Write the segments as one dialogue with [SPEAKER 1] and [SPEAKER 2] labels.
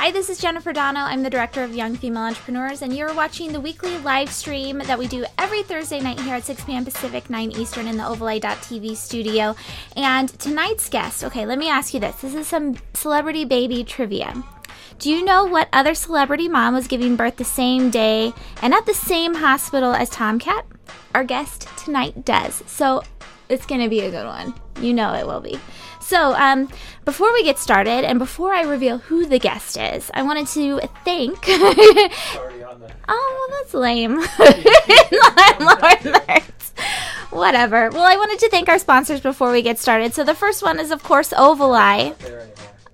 [SPEAKER 1] Hi, this is Jennifer Dono. I'm the director of Young Female Entrepreneurs, and you're watching the weekly live stream that we do every Thursday night here at 6 p.m. Pacific, 9 Eastern in the Ovaleye.tv studio. And tonight's guest, okay, let me ask you this. This is some celebrity baby trivia. Do you know what other celebrity mom was giving birth the same day and at the same hospital as TomKat? Our guest tonight does. So it's going to be a good one. You know it will be. So, um, before we get started and before I reveal who the guest is, I wanted to thank. oh, well, that's lame. Whatever. Well, I wanted to thank our sponsors before we get started. So, the first one is, of course, Ovaleye.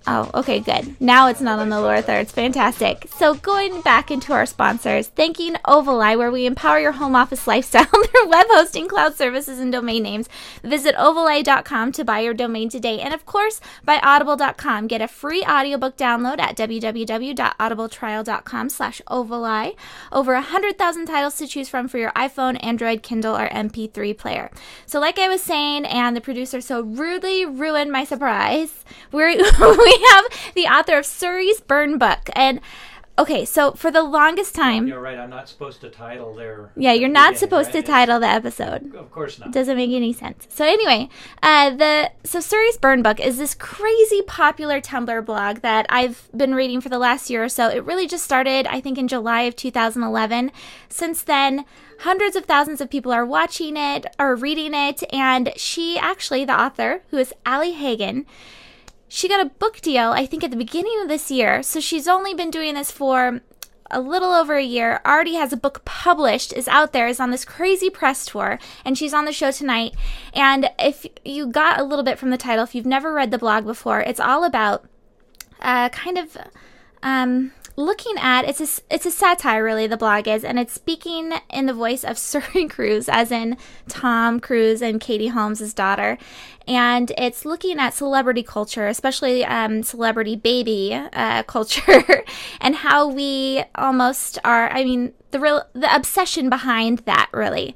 [SPEAKER 1] Oh, okay, good. Now it's not on the lower third. It's fantastic. So going back into our sponsors, thanking Ovaleye, where we empower your home office lifestyle through web hosting, cloud services, and domain names. Visit ovaleye.com to buy your domain today. And of course, by audible.com. Get a free audiobook download at www.audibletrial.com slash ovaleye. Over 100,000 titles to choose from for your iPhone, Android, Kindle, or MP3 player. So like I was saying, and the producer so rudely ruined my surprise, we're, we we have the author of Suri's Burn Book. And okay, so for the longest time.
[SPEAKER 2] You're right, I'm not supposed to title their.
[SPEAKER 1] Yeah, you're not supposed right? to title the episode.
[SPEAKER 2] Of course not.
[SPEAKER 1] Doesn't make any sense. So anyway, uh, the so Suri's Burn Book is this crazy popular Tumblr blog that I've been reading for the last year or so. It really just started, I think, in July of 2011. Since then, hundreds of thousands of people are watching it or reading it, and she actually, the author, who is Allie Hagan she got a book deal, I think, at the beginning of this year. So she's only been doing this for a little over a year, already has a book published, is out there, is on this crazy press tour, and she's on the show tonight. And if you got a little bit from the title, if you've never read the blog before, it's all about uh, kind of um, looking at it's a it's a satire really the blog is and it's speaking in the voice of Suri Cruise as in Tom Cruise and Katie Holmes's daughter. And it's looking at celebrity culture especially um, celebrity baby uh, culture and how we almost are I mean the real the obsession behind that really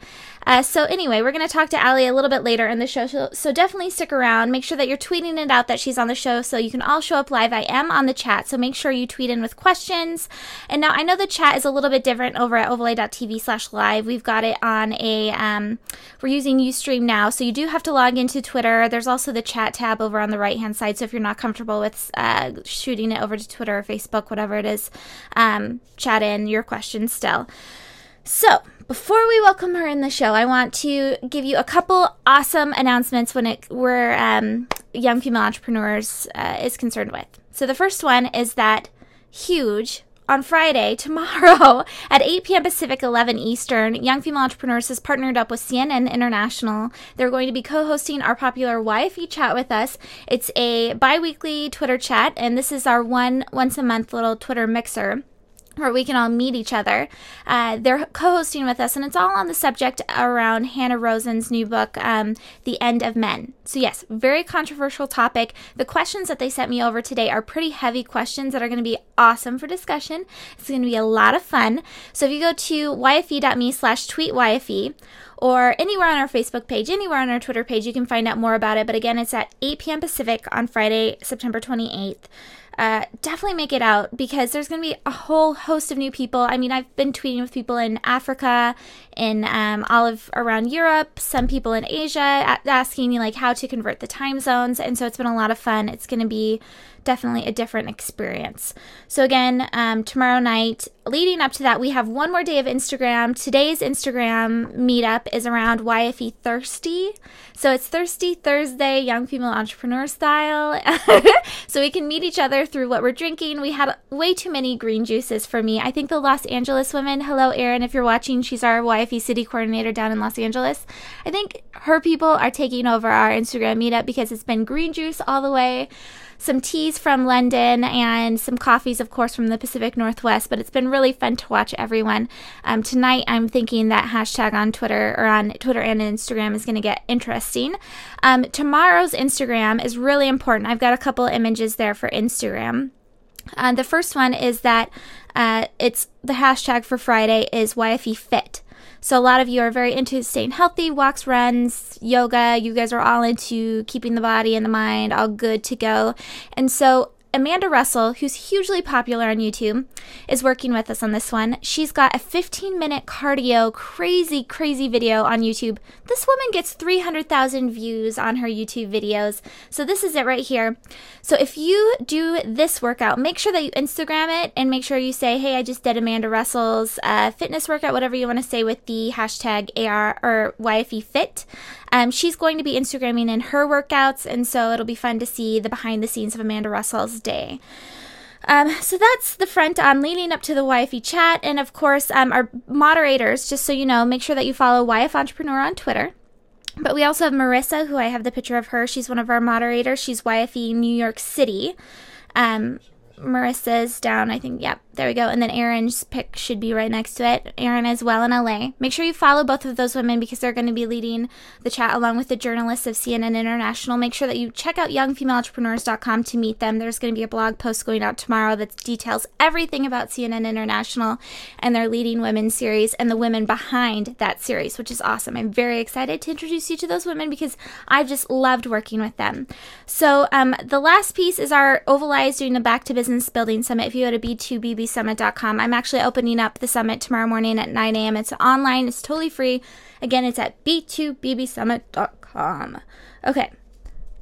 [SPEAKER 1] uh, so anyway, we're going to talk to Allie a little bit later in the show. So, so, definitely stick around. Make sure that you're tweeting it out that she's on the show so you can all show up live. I am on the chat, so make sure you tweet in with questions. And now I know the chat is a little bit different over at ovaleye.tv slash live. We've got it on a, um, we're using Ustream now, so you do have to log into Twitter. There's also the chat tab over on the right hand side. So if you're not comfortable with uh, shooting it over to Twitter or Facebook, whatever it is, um, chat in your questions still. So, before we welcome her in the show, I want to give you a couple awesome announcements when it where um, young female entrepreneurs uh, is concerned with. So the first one is that huge on Friday, tomorrow at 8 p.m. Pacific, 11 Eastern, Young Female Entrepreneurs has partnered up with CNN International. They're going to be co hosting our popular YFE chat with us. It's a bi weekly Twitter chat, and this is our one once a month little Twitter mixer where we can all meet each other. Uh, they're co hosting with us, and it's all on the subject around Hanna Rosin's new book, um, The End of Men. So, yes, very controversial topic. The questions that they sent me over today are pretty heavy questions that are going to be awesome for discussion. It's going to be a lot of fun. So, if you go to yfe.me slash tweet yfe, or anywhere on our Facebook page, anywhere on our Twitter page, you can find out more about it. But again, it's at 8 p.m. Pacific on Friday, September 28th uh, definitely make it out because there's going to be a whole host of new people. I mean, I've been tweeting with people in Africa, in um, all of around Europe, some people in Asia asking me like how to convert the time zones, and so it's been a lot of fun. It's going to be definitely a different experience. So, again, um, tomorrow night, leading up to that, we have one more day of Instagram. Today's Instagram meetup is around YFE Thirsty. So, it's Thirsty Thursday, Young Female Entrepreneur style. so, we can meet each other through what we're drinking. We had way too many green juices for me. I think the Los Angeles women, hello, Erin, if you're watching, she's our YFE city coordinator down in Los Angeles. I think her people are taking over our Instagram meetup because it's been green juice all the way some teas from London and some coffees, of course, from the Pacific Northwest. But it's been really fun to watch everyone. Um, tonight, I'm thinking that hashtag on Twitter or on Twitter and Instagram is going to get interesting. Um, tomorrow's Instagram is really important. I've got a couple images there for Instagram. Uh, the first one is that uh, it's the hashtag for Friday is YFE Fit. So a lot of you are very into staying healthy, walks, runs, yoga. You guys are all into keeping the body and the mind all good to go. And so Amanda Russell, who's hugely popular on YouTube, is working with us on this one. She's got a 15 minute cardio, crazy, crazy video on YouTube. This woman gets 300,000 views on her YouTube videos. So, this is it right here. So, if you do this workout, make sure that you Instagram it and make sure you say, hey, I just did Amanda Russell's uh, fitness workout, whatever you want to say with the hashtag AR or YFE Fit. Um, she's going to be Instagramming in her workouts, and so it'll be fun to see the behind the scenes of Amanda Russell's day. Um, so that's the front on leading up to the YFE chat. And of course, um, our moderators, just so you know, make sure that you follow YF Entrepreneur on Twitter. But we also have Marissa, who I have the picture of her. She's one of our moderators. She's YFE New York City. Um, Marissa's down, I think. Yep, there we go. And then Erin's pick should be right next to it. Erin as well in LA. Make sure you follow both of those women because they're going to be leading the chat along with the journalists of CNN International. Make sure that you check out youngfemaleentrepreneurs.com to meet them. There's going to be a blog post going out tomorrow that details everything about CNN International and their leading women series and the women behind that series, which is awesome. I'm very excited to introduce you to those women because I've just loved working with them. So, um, the last piece is our Ovaleye's doing the Back to Business Building Summit. If you go to B2BB bbsummit.com. I'm actually opening up the summit tomorrow morning at 9 a.m. It's online, it's totally free. Again, it's at b2bbsummit.com. Okay.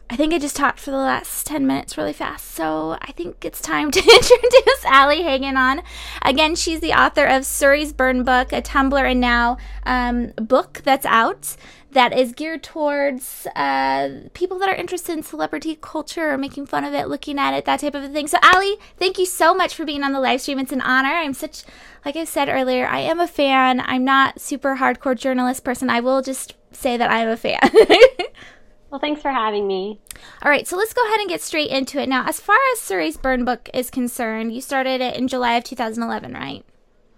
[SPEAKER 1] I think I just talked for the last 10 minutes really fast, so I think it's time to introduce Allie Hagan on. Again, she's the author of Suri's Burn Book, a Tumblr and Now um, book that's out that is geared towards uh, people that are interested in celebrity culture or making fun of it, looking at it, that type of a thing. So, Allie, thank you so much for being on the live stream. It's an honor. I'm such, like I said earlier, I am a fan. I'm not super hardcore journalist person. I will just say that I am a fan.
[SPEAKER 3] well, thanks for having me.
[SPEAKER 1] All right, so let's go ahead and get straight into it. Now, as far as Suri's Burn Book is concerned, you started it in July of 2011, right?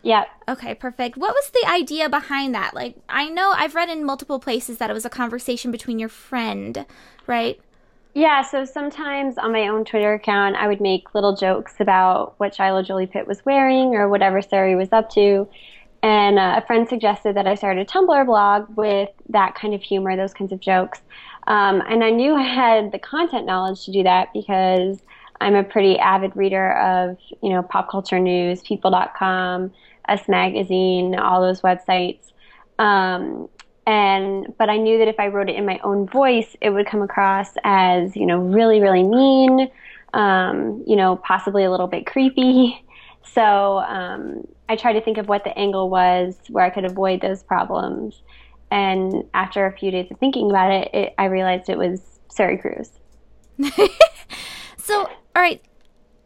[SPEAKER 3] Yeah.
[SPEAKER 1] Okay, perfect. What was the idea behind that? Like, I know I've read in multiple places that it was a conversation between your friend, right?
[SPEAKER 3] Yeah, so sometimes on my own Twitter account, I would make little jokes about what Shiloh Jolie Pitt was wearing or whatever Suri was up to. And uh, a friend suggested that I start a Tumblr blog with that kind of humor, those kinds of jokes. Um, and I knew I had the content knowledge to do that because I'm a pretty avid reader of, you know, pop culture news, people.com, Us Magazine, all those websites. Um, and but I knew that if I wrote it in my own voice, it would come across as you know really really mean, um, you know possibly a little bit creepy. So um, I tried to think of what the angle was where I could avoid those problems. And after a few days of thinking about it, it I realized it was Suri Cruise.
[SPEAKER 1] so, all right,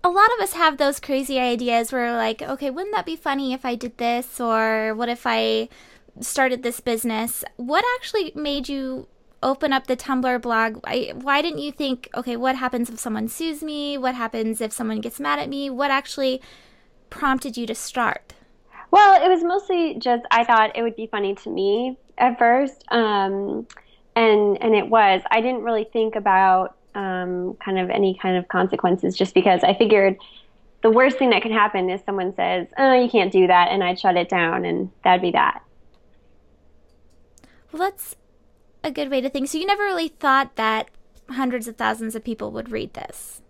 [SPEAKER 1] a lot of us have those crazy ideas where like, okay, wouldn't that be funny if I did this or what if I started this business? What actually made you open up the Tumblr blog? I, why didn't you think, okay, what happens if someone sues me? What happens if someone gets mad at me? What actually prompted you to start?
[SPEAKER 3] Well, it was mostly just I thought it would be funny to me at first. Um, and and it was. I didn't really think about um, kind of any kind of consequences just because I figured the worst thing that could happen is someone says, oh, you can't do that, and I'd shut it down, and that'd be that.
[SPEAKER 1] Well, that's a good way to think. So you never really thought that hundreds of thousands of people would read this.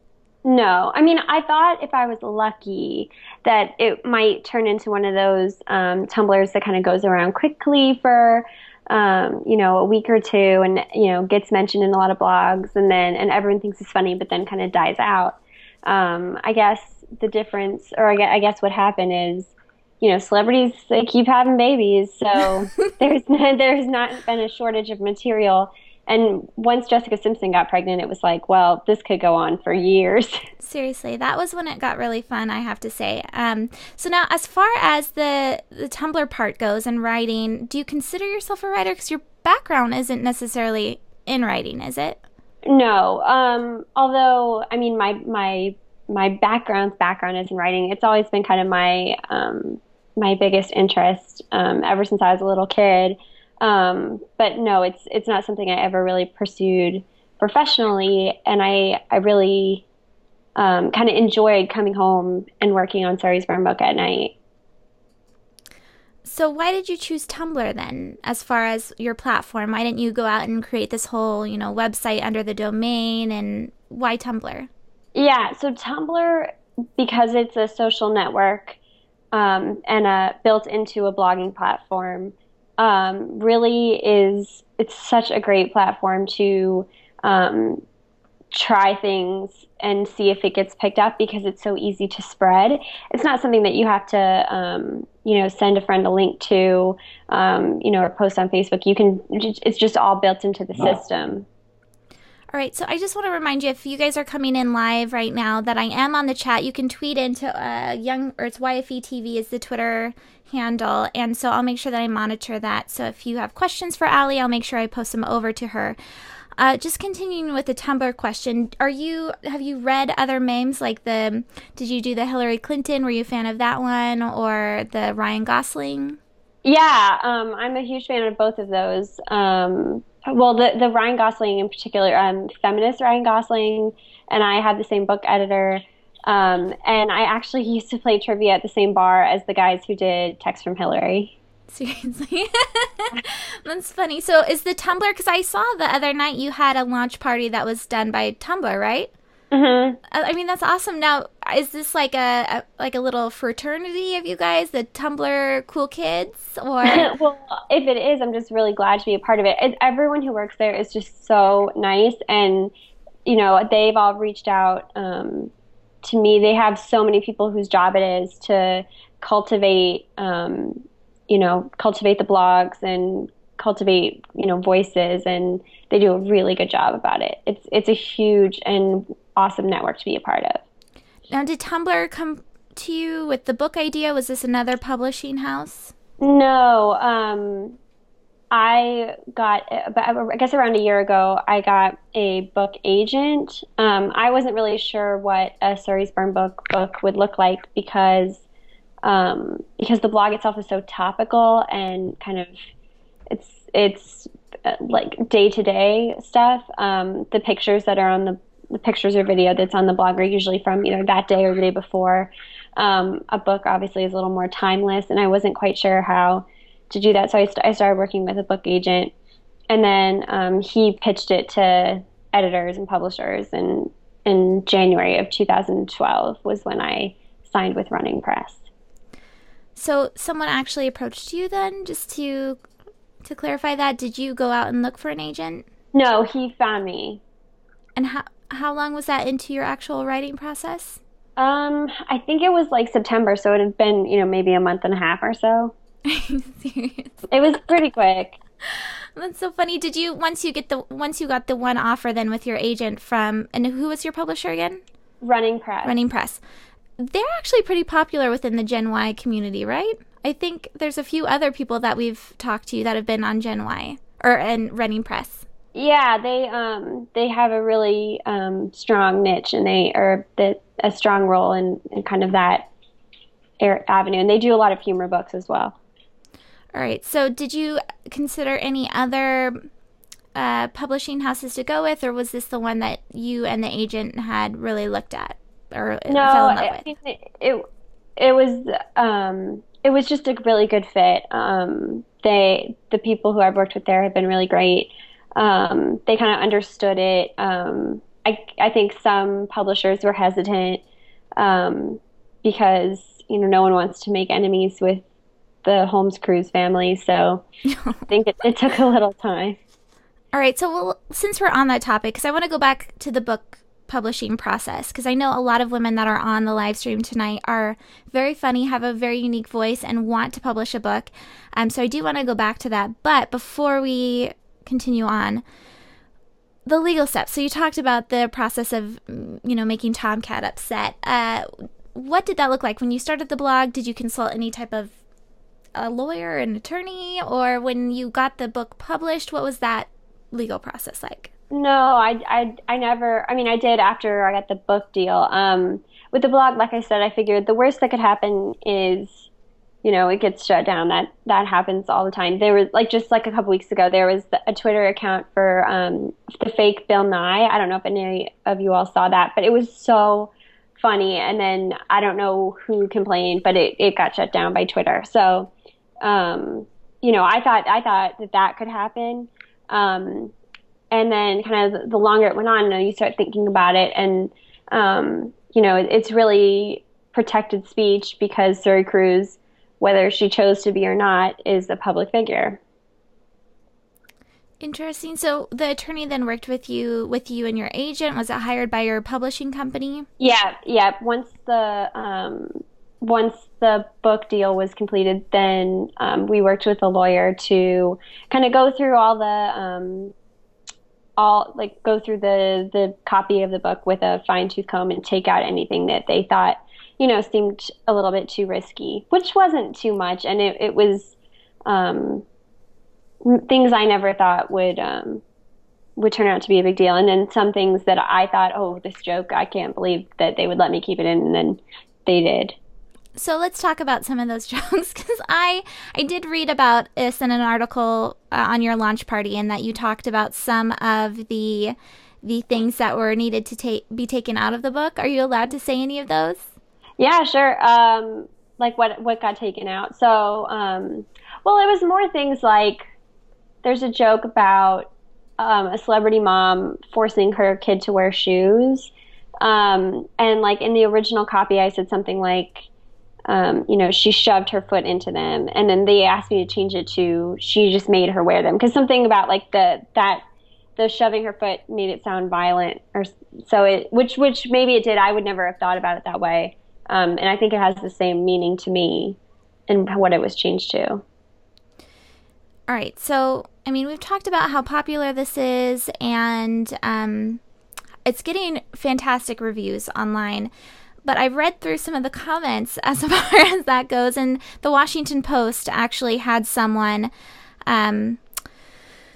[SPEAKER 3] No, I mean, I thought if I was lucky that it might turn into one of those um, Tumblrs that kind of goes around quickly for um, you know, a week or two and, you know, gets mentioned in a lot of blogs and then, and everyone thinks it's funny, but then kind of dies out. Um, I guess the difference, or I guess, I guess what happened is, you know, celebrities, they keep having babies. So there's, there's not been a shortage of material and once Jessica Simpson got pregnant, it was like, well, this could go on for years.
[SPEAKER 1] Seriously, that was when it got really fun, I have to say. Um, so now, as far as the the Tumblr part goes and writing, do you consider yourself a writer? Because your background isn't necessarily in writing, is it?
[SPEAKER 3] No. Um, although, I mean, my my my background's background is in writing. It's always been kind of my um, my biggest interest um, ever since I was a little kid. Um, but no, it's it's not something I ever really pursued professionally, and I I really um, kind of enjoyed coming home and working on Suri's Burn Book at night.
[SPEAKER 1] So why did you choose Tumblr then, as far as your platform? Why didn't you go out and create this whole you know website under the domain, and why Tumblr?
[SPEAKER 3] Yeah, so Tumblr, because it's a social network um, and a, built into a blogging platform, um, really is it's such a great platform to um, try things and see if it gets picked up because it's so easy to spread. It's not something that you have to, um, you know, send a friend a link to, um, you know, or post on Facebook. You can, it's just all built into the system.
[SPEAKER 1] All right, so I just want to remind you if you guys are coming in live right now that I am on the chat. You can tweet into uh, young or it's YFE TV is the Twitter handle, and so I'll make sure that I monitor that. So if you have questions for Allie, I'll make sure I post them over to her. Uh, just continuing with the Tumblr question, are you have you read other memes like the? Did you do the Hillary Clinton? Were you a fan of that one or the Ryan Gosling?
[SPEAKER 3] Yeah, um, I'm a huge fan of both of those. Um, well, the the Ryan Gosling in particular, um, feminist Ryan Gosling, and I had the same book editor. Um, and I actually used to play trivia at the same bar as the guys who did Text from Hillary.
[SPEAKER 1] Seriously, that's funny. So, is the Tumblr? Because I saw the other night you had a launch party that was done by Tumblr, right?
[SPEAKER 3] Mm-hmm.
[SPEAKER 1] I mean, that's awesome. Now, is this like a, a, like a little fraternity of you guys, the Tumblr cool kids, or?
[SPEAKER 3] well, if it is, I'm just really glad to be a part of it. it. Everyone who works there is just so nice, and you know, they've all reached out um, to me. They have so many people whose job it is to cultivate. Um, you know, cultivate the blogs and cultivate, you know, voices and they do a really good job about it. It's it's a huge and awesome network to be a part of.
[SPEAKER 1] Now, did Tumblr come to you with the book idea? Was this another publishing house?
[SPEAKER 3] No, um, I got, I guess around a year ago, I got a book agent. Um, I wasn't really sure what a Suri's Burn book book would look like because um, because the blog itself is so topical and kind of it's it's uh, like day to day stuff. Um, the pictures that are on the pictures or video that's on the blog are usually from either that day or the day before. Um, a book obviously is a little more timeless, and I wasn't quite sure how to do that, so I, st- I started working with a book agent, and then um, he pitched it to editors and publishers, and in January of 2012 was when I signed with Running Press.
[SPEAKER 1] So someone actually approached you then, just to to clarify that. Did you go out and look for an agent?
[SPEAKER 3] No, he found me.
[SPEAKER 1] And how how long was that into your actual writing process?
[SPEAKER 3] Um, I think it was like September, so it had been you know maybe a month and a half or so. It was pretty quick.
[SPEAKER 1] That's so funny. Did you once you get the once you got the one offer then with your agent from and who was your publisher again?
[SPEAKER 3] Running Press.
[SPEAKER 1] Running Press they're actually pretty popular within the Gen Y community, right? I think there's a few other people that we've talked to that have been on Gen Y or in Running Press.
[SPEAKER 3] Yeah, they um they have a really um, strong niche and they are the, a strong role in, in kind of that avenue, and they do a lot of humor books as well.
[SPEAKER 1] All right. So, did you consider any other uh, publishing houses to go with, or was this the one that you and the agent had really looked at? or
[SPEAKER 3] no, I think it it was um, it was just a really good fit. Um, they the people who I've worked with there have been really great. Um, they kind of understood it. Um, I I think some publishers were hesitant um, because you know no one wants to make enemies with the Holmes Cruise family, so I think it, it took a little time.
[SPEAKER 1] All right, so well, since we're on that topic, because I want to go back to the book publishing process because I know a lot of women that are on the live stream tonight are very funny, have a very unique voice, and want to publish a book. Um, so I do want to go back to that. But before we continue on, the legal steps. So you talked about the process of, mm, you know, making TomKat upset. Uh, what did that look like when you started the blog? Did you consult any type of a lawyer, an attorney, or when you got the book published? What was that legal process like?
[SPEAKER 3] No, I, I, I never. I mean, I did after I got the book deal. Um, with the blog, like I said, I figured the worst that could happen is, you know, it gets shut down. That that happens all the time. There was like just like a couple weeks ago, there was a Twitter account for um, the fake Bill Nye. I don't know if any of you all saw that, but it was so funny. And then I don't know who complained, but it, it got shut down by Twitter. So, um, you know, I thought I thought that that could happen. Um, and then kind of the longer it went on, you, know, you start thinking about it, and um, you know, it's really protected speech because Suri Cruise, whether she chose to be or not, is a public figure.
[SPEAKER 1] Interesting. So the attorney then worked with you, with you and your agent. Was it hired by your publishing company?
[SPEAKER 3] Yeah, yeah. Once the um, once the book deal was completed, then um, we worked with a lawyer to kind of go through all the um, all like go through the the copy of the book with a fine tooth comb and take out anything that they thought you know seemed a little bit too risky, which wasn't too much, and it, it was um, things I never thought would um, would turn out to be a big deal, and then some things that I thought, oh, this joke, I can't believe that they would let me keep it in, and then they did
[SPEAKER 1] so let's talk about some of those jokes because I I did read about this in an article uh, on your launch party and that you talked about some of the the things that were needed to take be taken out of the book. Are you allowed to say any of those?
[SPEAKER 3] Yeah, sure. Um, like what what got taken out? So, um, well, it was more things like there's a joke about um, a celebrity mom forcing her kid to wear shoes. Um, and like in the original copy, I said something like, um, you know, she shoved her foot into them, and then they asked me to change it to she just made her wear them because something about like the that the shoving her foot made it sound violent, or so it which which maybe it did. I would never have thought about it that way, um, and I think it has the same meaning to me and what it was changed to. All
[SPEAKER 1] right, so I mean, we've talked about how popular this is, and um, it's getting fantastic reviews online but I've read through some of the comments as far as that goes, and the Washington Post actually had someone um,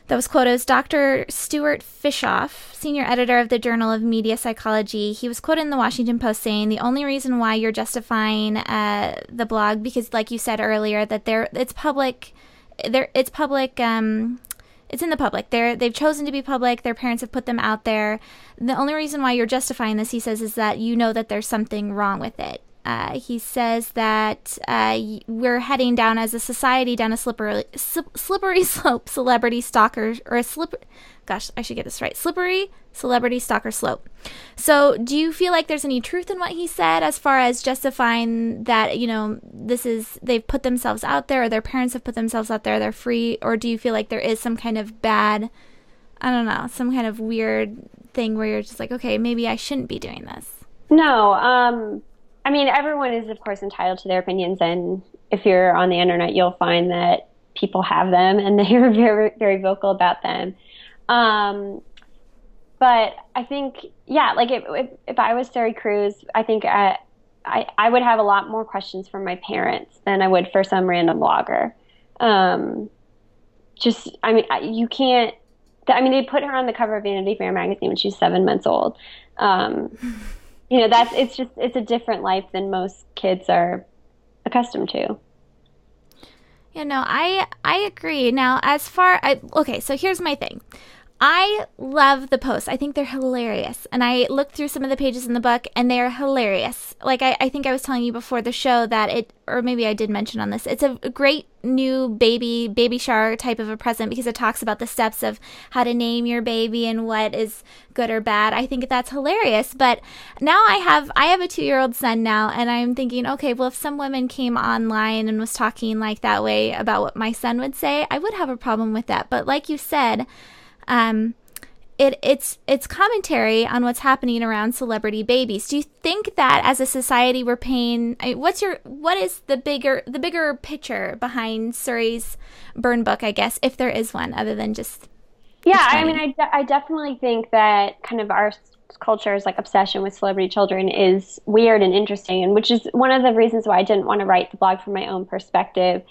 [SPEAKER 1] that was quoted as Dr. Stuart Fischoff, senior editor of the Journal of Media Psychology. He was quoted in the Washington Post saying, "The only reason why you're justifying uh, the blog, because like you said earlier, that there it's public." There, it's public um, it's in the public. They're they've chosen to be public. Their parents have put them out there. The only reason why you're justifying this, he says, is that you know that there's something wrong with it. Uh, he says that uh, we're heading down as a society down a slippery, slippery slope, celebrity stalker or a slip. Gosh, I should get this right. Slippery celebrity stalker slope. So, do you feel like there's any truth in what he said as far as justifying that? You know, this is they've put themselves out there, or their parents have put themselves out there. They're free, or do you feel like there is some kind of bad? I don't know, some kind of weird thing where you're just like, okay, maybe I shouldn't be doing this.
[SPEAKER 3] No, um, I mean, everyone is, of course, entitled to their opinions, and if you're on the internet, you'll find that people have them and they are very, very vocal about them. Um, but I think, yeah, like if, if, if I was Suri Cruise, I think I, I, I would have a lot more questions from my parents than I would for some random blogger. Um, just, I mean, you can't, I mean, they put her on the cover of Vanity Fair magazine when she's seven months old. Um, you know that's it's just it's a different life than most kids are accustomed to.
[SPEAKER 1] You know i i agree. Now as far I, okay so here's my thing I love the posts. I think they're hilarious. And I looked through some of the pages in the book and they are hilarious. Like I, I think I was telling you before the show that it or maybe I did mention on this, it's a great new baby baby shower type of a present because it talks about the steps of how to name your baby and what is good or bad. I think that's hilarious. But now I have I have a two year old son now and I'm thinking, okay, well if some woman came online and was talking like that way about what my son would say, I would have a problem with that. But like you said, um, it, it's it's commentary on what's happening around celebrity babies. Do you think that as a society we're paying? I mean, what's your what is the bigger the bigger picture behind Suri's burn book? I guess if there is one, other than just
[SPEAKER 3] yeah. I mean, I, de- I definitely think that kind of our culture's like obsession with celebrity children is weird and interesting, and which is one of the reasons why I didn't want to write the blog from my own perspective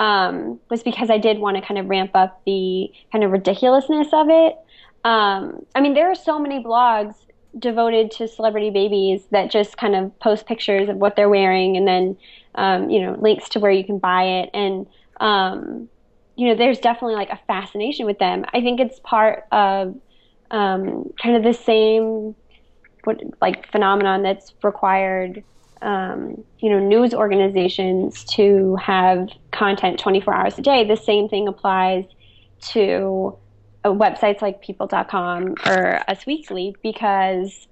[SPEAKER 3] um, was because I did want to kind of ramp up the kind of ridiculousness of it. Um, I mean, there are so many blogs devoted to celebrity babies that just kind of post pictures of what they're wearing and then, um, you know, links to where you can buy it. And, um, you know, there's definitely like a fascination with them. I think it's part of um, kind of the same what like phenomenon that's required um, you know news organizations to have content 24 hours a day. The same thing applies to uh, websites like people.com or Us Weekly because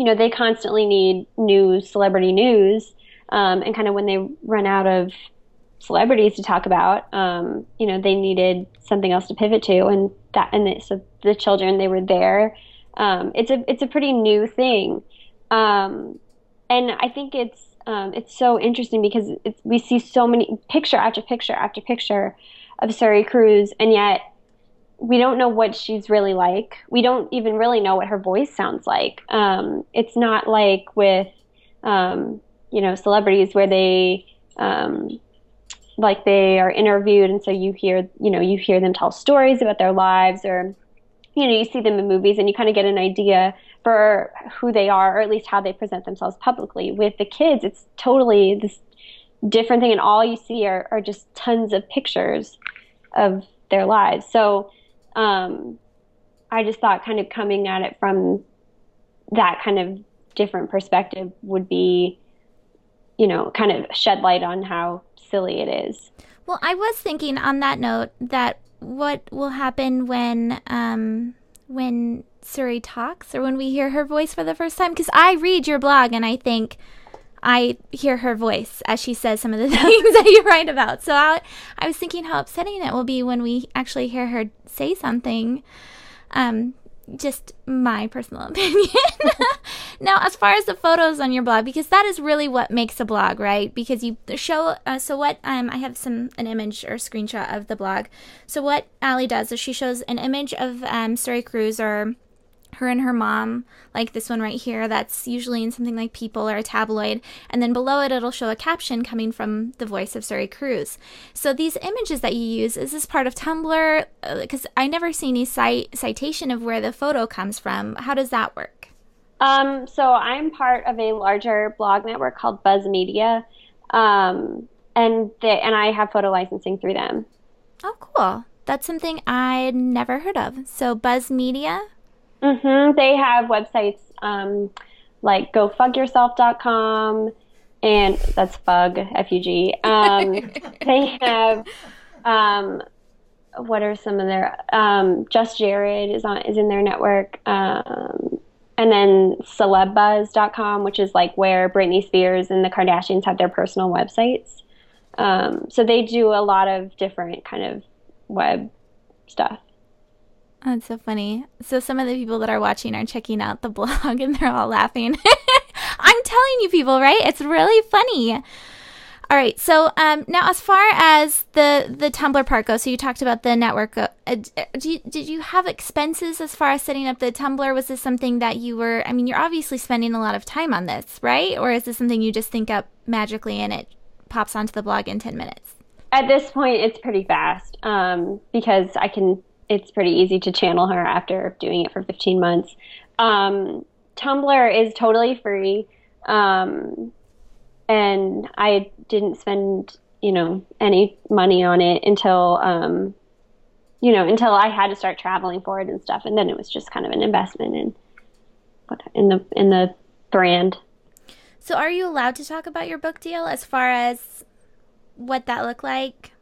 [SPEAKER 3] you know, they constantly need news, celebrity news. Um, and kind of when they run out of celebrities to talk about, um, you know, they needed something else to pivot to. And that, and the, so the children, they were there. Um, it's a, it's a pretty new thing. Um, and I think it's, um, it's so interesting because we see so many picture after picture after picture of Suri Cruise, and yet we don't know what she's really like. We don't even really know what her voice sounds like. Um, it's not like with, um, you know, celebrities where they, um, like they are interviewed, and so you hear, you know, you hear them tell stories about their lives, or, you know, you see them in movies, and you kind of get an idea for who they are, or at least how they present themselves publicly. With the kids, it's totally this different thing, and all you see are, are just tons of pictures of their lives. So um, I just thought kind of coming at it from that kind of different perspective would be, you know, kind of shed light on how silly it is.
[SPEAKER 1] Well, I was thinking on that note that what will happen when um, when Suri talks or when we hear her voice for the first time? Because I read your blog and I think I hear her voice as she says some of the things that you write about. So I, I was thinking how upsetting it will be when we actually hear her say something. Um, just my personal opinion. now, as far as the photos on your blog, because that is really what makes a blog, right? Because you show. Uh, so what? Um, I have some an image or screenshot of the blog. So what Allie does is she shows an image of um, Suri Cruise or her and her mom, like this one right here, that's usually in something like People or a tabloid. And then below it, it'll show a caption coming from the voice of Suri Cruise. So these images that you use, is this part of Tumblr? Because uh, I never see any cite- citation of where the photo comes from. How does that work?
[SPEAKER 3] Um, so I'm part of a larger blog network called Buzz Media. Um, and they, and I have photo licensing through them.
[SPEAKER 1] Oh, cool. That's something I'd never heard of. So Buzz Media?
[SPEAKER 3] Mm-hmm. They have websites um, like gofugyourself.com and that's fug f-u-g um, they have um, what are some of their um, just jared is on is in their network um, and then celebuzz.com which is like where britney spears and the kardashians have their personal websites. Um, so they do a lot of different kind of web stuff
[SPEAKER 1] that's so funny. So some of the people that are watching are checking out the blog and they're all laughing. I'm telling you people, right? It's really funny. All right. So um, now, as far as the the Tumblr part goes, so you talked about the network. Uh, uh you, did you have expenses as far as setting up the Tumblr? Was this something that you were? I mean, you're obviously spending a lot of time on this, right? Or is this something you just think up magically and it pops onto the blog in ten minutes?
[SPEAKER 3] At this point, it's pretty fast um, because I can it's pretty easy to channel her after doing it for 15 months. Um, Tumblr is totally free. Um, and I didn't spend, you know, any money on it until, um, you know, until I had to start traveling for it and stuff. And then it was just kind of an investment in, in the, in the brand.
[SPEAKER 1] So are you allowed to talk about your book deal as far as what that looked like?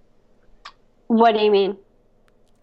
[SPEAKER 3] What do you mean?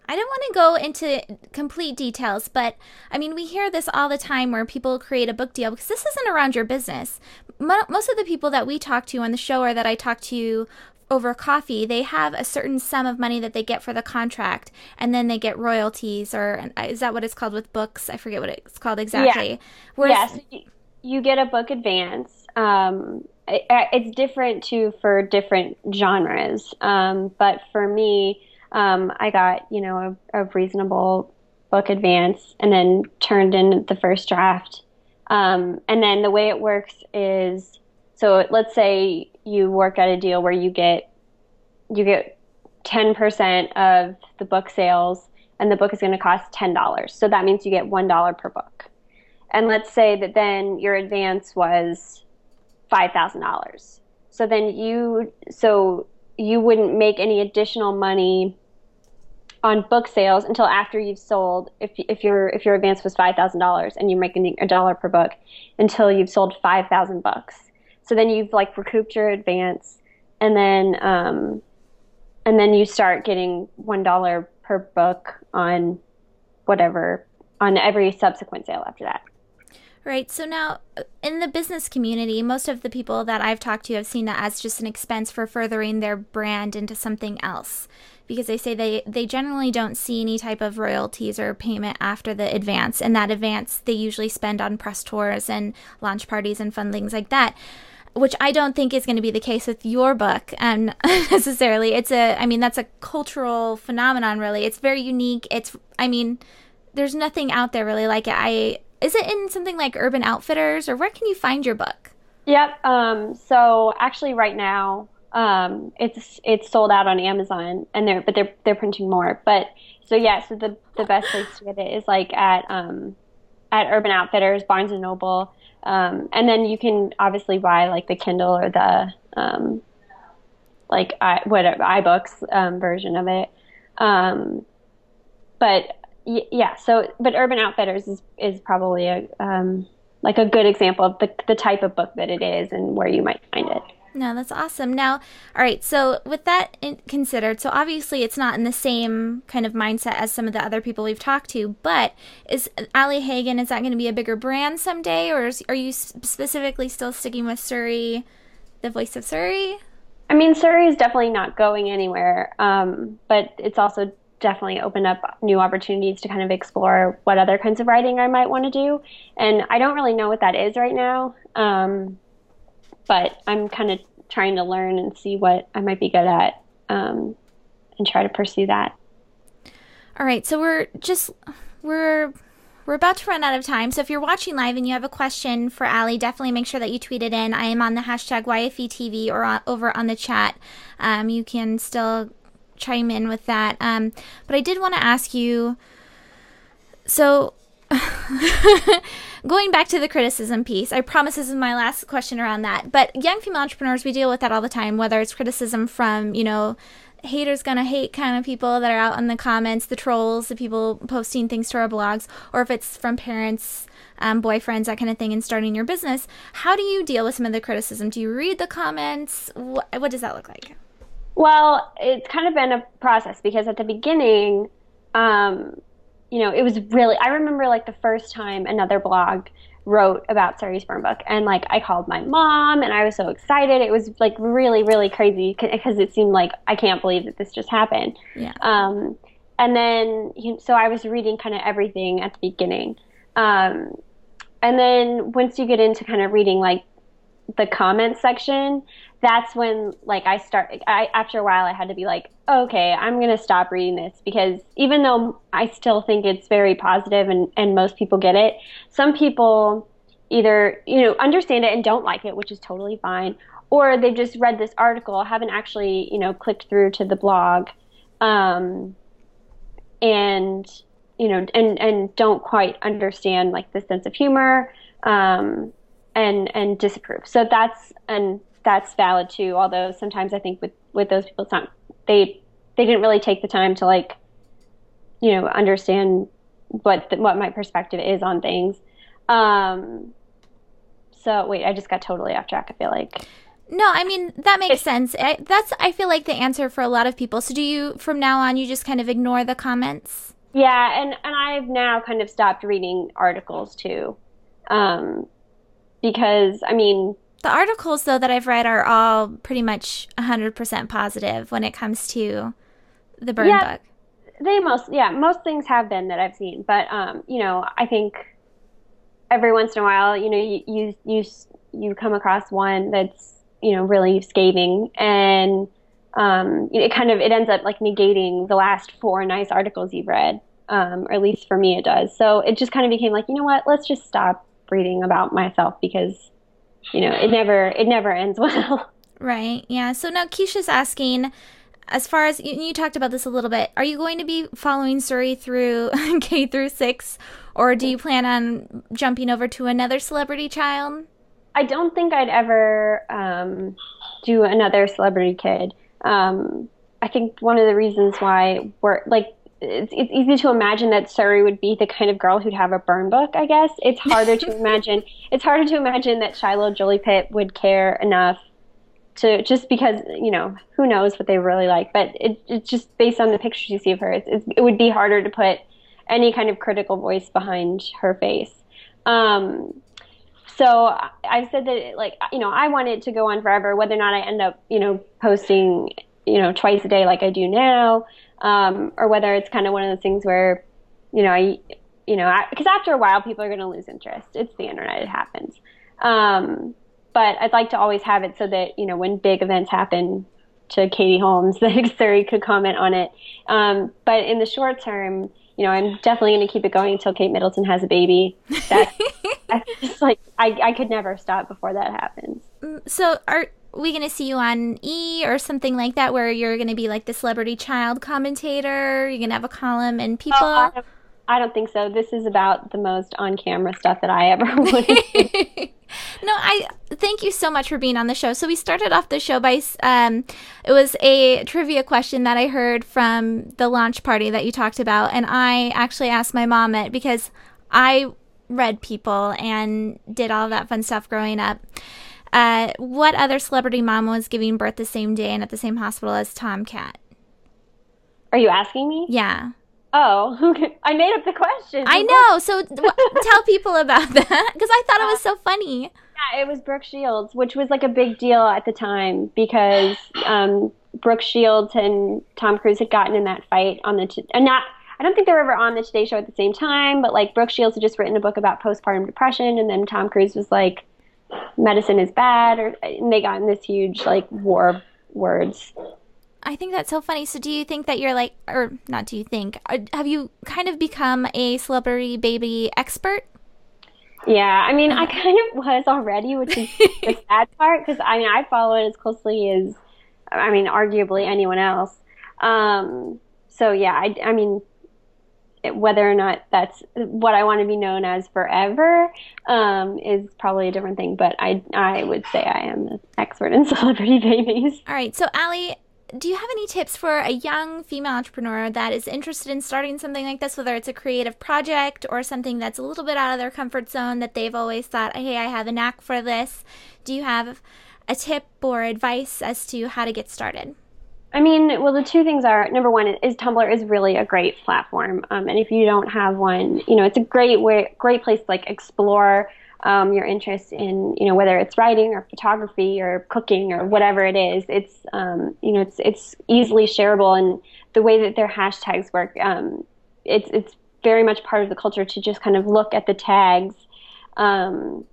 [SPEAKER 1] I don't want to go into complete details, but I mean, we hear this all the time where people create a book deal because this isn't around your business. most of the people that we talk to on the show or that I talk to over coffee, they have a certain sum of money that they get for the contract, and then they get royalties, or is that what it's called with books? I forget what it's called exactly.
[SPEAKER 3] Yeah. Whereas, yes, you get a book advance. Um, it, it's different too for different genres, um, but for me, um, I got, you know, a, a, reasonable book advance and then turned in the first draft. Um, and then the way it works is so let's say you work at a deal where you get you get 10% of the book sales and the book is going to cost $10. So that means you get $1 per book. And let's say that then your advance was $5,000. So then you so you wouldn't make any additional money on book sales until after you've sold if if your if your advance was five thousand dollars and you're making a dollar per book until you've sold five thousand books. So then you've like recouped your advance, and then um, and then you start getting one dollar per book on whatever on every subsequent sale after that.
[SPEAKER 1] Right. So now, in the business community, most of the people that I've talked to have seen that as just an expense for furthering their brand into something else because they say they, they generally don't see any type of royalties or payment after the advance. And that advance they usually spend on press tours and launch parties and fun things like that which I don't think is going to be the case with your book um, necessarily. It's a, I mean, that's a cultural phenomenon, really. It's very unique. It's, I mean, there's nothing out there really like it. I, is it in something like Urban Outfitters or where can you find your book?
[SPEAKER 3] Yep. Um, so actually, right now, um, it's it's sold out on Amazon, and they're but they're they're printing more. But so yeah, so the the best place to get it is like at um, at Urban Outfitters, Barnes and Noble, um, and then you can obviously buy like the Kindle or the um, like I, whatever iBooks um, version of it. Um, but yeah, so but Urban Outfitters is is probably a um, like a good example of the the type of book that it is and where you might find it.
[SPEAKER 1] No, that's awesome. Now, all right, so with that considered, so obviously it's not in the same kind of mindset as some of the other people we've talked to, but is Allie Hagan, is that going to be a bigger brand someday, or is, are you specifically still sticking with Suri, the voice of Suri?
[SPEAKER 3] I mean, Suri is definitely not going anywhere, um, but it's also definitely opened up new opportunities to kind of explore what other kinds of writing I might want to do. And I don't really know what that is right now. Um, but I'm kind of trying to learn and see what I might be good at um, and try to pursue that.
[SPEAKER 1] All right, so we're just we're we're about to run out of time. So if you're watching live and you have a question for Allie, definitely make sure that you tweet it in. I am on the hashtag YFETV or over on the chat. Um, you can still chime in with that. Um, but I did want to ask you. So going back to the criticism piece, I promise this is my last question around that. But young female entrepreneurs, we deal with that all the time, whether it's criticism from, you know, haters gonna hate kind of people that are out in the comments, the trolls, the people posting things to our blogs, or if it's from parents, um, boyfriends, that kind of thing, and starting your business. How do you deal with some of the criticism? Do you read the comments? What, what does that look like?
[SPEAKER 3] Well, it's kind of been a process because at the beginning, um, you know, it was really, I remember like the first time another blog wrote about Suri's burn book and like I called my mom and I was so excited. It was like really, really crazy because it seemed like I can't believe that this just happened.
[SPEAKER 1] Yeah.
[SPEAKER 3] Um, and then, so I was reading kind of everything at the beginning. Um, and then once you get into kind of reading like the comment section, that's when like I start I after a while I had to be like, okay, I'm going to stop reading this because even though I still think it's very positive and and most people get it, some people either, you know, understand it and don't like it, which is totally fine, or they've just read this article, haven't actually, you know, clicked through to the blog. Um and you know, and and don't quite understand like the sense of humor um and and disapprove. So that's and that's valid too. Although sometimes I think with with those people, it's not they they didn't really take the time to like you know understand what the, what my perspective is on things. Um, so wait, I just got totally off track. I feel like.
[SPEAKER 1] No, I mean that makes sense. I, that's I feel like the answer for a lot of people. So do you from now on you just kind of ignore the comments?
[SPEAKER 3] Yeah, and and I've now kind of stopped reading articles too, um, because I mean
[SPEAKER 1] the articles, though, that I've read are all pretty much 100% positive when it comes to the burn yeah, book.
[SPEAKER 3] They most, yeah, most things have been that I've seen. But, um, you know, I think every once in a while, you know, you, you, you, you come across one that's, you know, really scathing and, um, it kind of, it ends up like negating the last four nice articles you've read. Um, or at least for me it does. So it just kind of became like, you know what, let's just stop reading about myself because you know, it never it never ends well.
[SPEAKER 1] Right. Yeah. So now Keisha's asking as far as you, you, talked about this a little bit, are you going to be following Suri through K through 6 or do you plan on jumping over to another celebrity child?
[SPEAKER 3] I don't think I'd ever um, do another celebrity kid. Um, I think one of the reasons why we're like it's, it's easy to imagine that Suri would be the kind of girl who'd have a burn book. I guess it's harder to imagine. It's harder to imagine that Shiloh Jolie Pitt would care enough to just because you know who knows what they really like. But it, it's just based on the pictures you see of her. It's, it's, it would be harder to put any kind of critical voice behind her face. Um, so I've said that, like, you know, I want it to go on forever, whether or not I end up, you know, posting, you know, twice a day like I do now, um, or whether it's kind of one of those things where, you know, I, you know, because after a while, people are going to lose interest. It's the internet; it happens. Um, but I'd like to always have it so that you know when big events happen to Katie Holmes, that Suri could comment on it. Um, but in the short term, you know, I'm definitely going to keep it going until Kate Middleton has a baby. That's, that's just like I, I could never stop before that happens.
[SPEAKER 1] So are we going to see you on E or something like that, where you're going to be like the celebrity child commentator? You're going to have a column and people. Oh,
[SPEAKER 3] I, don't, I don't think so. This is about the most on-camera stuff that I ever would.
[SPEAKER 1] no, I thank you so much for being on the show. So we started off the show by um, it was a trivia question that I heard from the launch party that you talked about, and I actually asked my mom it because I read people and did all that fun stuff growing up. Uh, what other celebrity mom was giving birth the same day and at the same hospital as TomKat?
[SPEAKER 3] Are you asking me?
[SPEAKER 1] Yeah.
[SPEAKER 3] Oh, okay. I made up the question.
[SPEAKER 1] I know. So w- tell people about that because I thought it was so funny.
[SPEAKER 3] Yeah, it was Brooke Shields, which was like a big deal at the time because um, Brooke Shields and Tom Cruise had gotten in that fight on the t- and not. I don't think they were ever on the Today Show at the same time, but like Brooke Shields had just written a book about postpartum depression, and then Tom Cruise was like, "Medicine is bad," or and they got in this huge like war of words.
[SPEAKER 1] I think that's so funny. So, do you think that you're like, or not? Do you think? Uh, have you kind of become a celebrity baby expert?
[SPEAKER 3] Yeah, I mean, I kind of was already, which is the sad part because I mean, I follow it as closely as, I mean, arguably anyone else. Um, so yeah, I, I mean, whether or not that's what I want to be known as forever um, is probably a different thing. But I, I would say I am an expert in celebrity babies.
[SPEAKER 1] All right, so Allie, do you have any tips for a young female entrepreneur that is interested in starting something like this, whether it's a creative project or something that's a little bit out of their comfort zone that they've always thought, hey, I have a knack for this? Do you have a tip or advice as to how to get started?
[SPEAKER 3] I mean, well, the two things are number one is Tumblr is really a great platform, um, and if you don't have one, you know, it's a great way, great place to like explore um, your interest in, you know, whether it's writing or photography or cooking or whatever it is. It's, um, you know, it's it's easily shareable, and the way that their hashtags work, um, it's it's very much part of the culture to just kind of look at the tags um,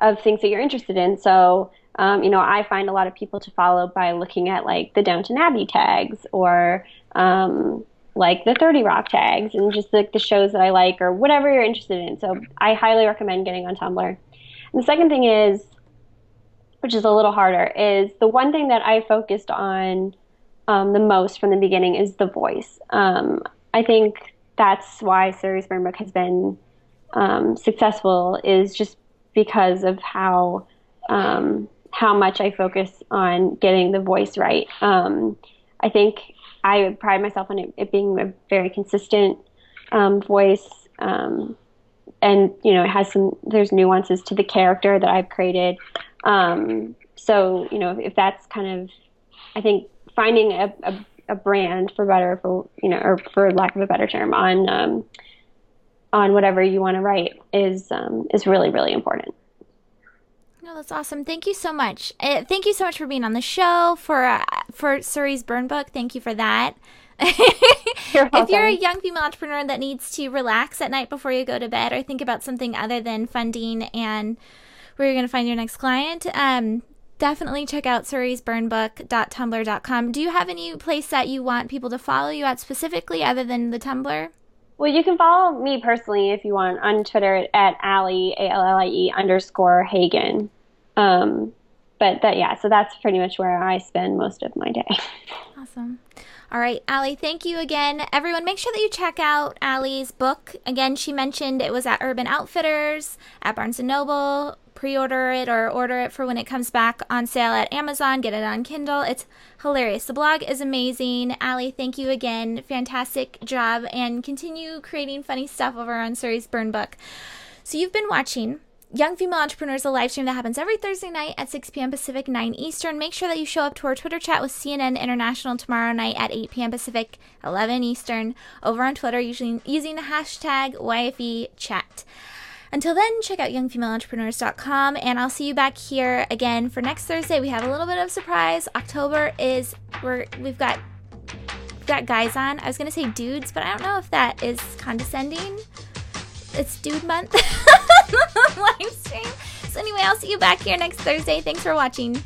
[SPEAKER 3] of things that you're interested in. So. Um, you know, I find a lot of people to follow by looking at like the Downton Abbey tags or um, like the 30 Rock tags and just like the, shows that I like or whatever you're interested in. So I highly recommend getting on Tumblr. And the second thing is, which is a little harder, is the one thing that I focused on um, the most from the beginning is the voice. Um, I think that's why Suri's Burn Book has been um, successful is just because of how um, how much I focus on getting the voice right. Um, I think I pride myself on it, it being a very consistent um, voice. Um, and, you know, it has some, there's nuances to the character that I've created. Um, so, you know, if that's kind of, I think finding a, a, a, brand for better, for, you know, or for lack of a better term on, um, on whatever you want to write is, um, is really, really important.
[SPEAKER 1] No, that's awesome. Thank you so much. Uh, thank you so much for being on the show for uh, for Suri's Burn Book. Thank you for that.
[SPEAKER 3] you're
[SPEAKER 1] if you're a young female entrepreneur that needs to relax at night before you go to bed or think about something other than funding and where you're going to find your next client, um, definitely check out surisburnbook.tumblr.com. Do you have any place that you want people to follow you at specifically other than the Tumblr?
[SPEAKER 3] Well, you can follow me personally if you want on Twitter at Allie, A L L I E underscore Hagan. Um, but that yeah, so that's pretty much where I spend most of my day.
[SPEAKER 1] Awesome. All right, Allie, thank you again. Everyone, make sure that you check out Allie's book. Again, she mentioned it was at Urban Outfitters, at Barnes & Noble. Pre-order it or order it for when it comes back on sale at Amazon. Get it on Kindle. It's hilarious. The blog is amazing. Allie, thank you again. Fantastic job. And continue creating funny stuff over on Suri's Burn Book. So you've been watching Young Female Entrepreneurs, a live stream that happens every Thursday night at 6 p.m. Pacific, 9 Eastern. Make sure that you show up to our Twitter chat with CNN International tomorrow night at 8 p.m. Pacific, 11 Eastern, over on Twitter using, using the hashtag YFE chat. Until then, check out youngfemaleentrepreneurs.com and I'll see you back here again for next Thursday. We have a little bit of surprise. October is we're we've got we've got guys on. I was gonna say dudes, but I don't know if that is condescending. It's dude month live stream. So anyway, I'll see you back here next Thursday. Thanks for watching.